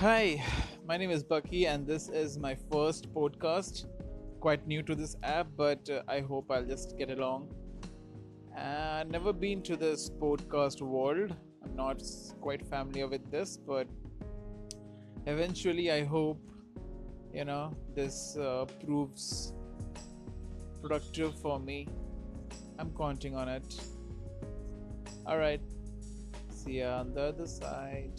Hi, my name is Bucky, and this is my first podcast. Quite new to this app, but uh, I hope I'll just get along. Uh, never been to this podcast world. I'm not quite familiar with this, but eventually, I hope you know this uh, proves productive for me. I'm counting on it. All right. See ya on the other side.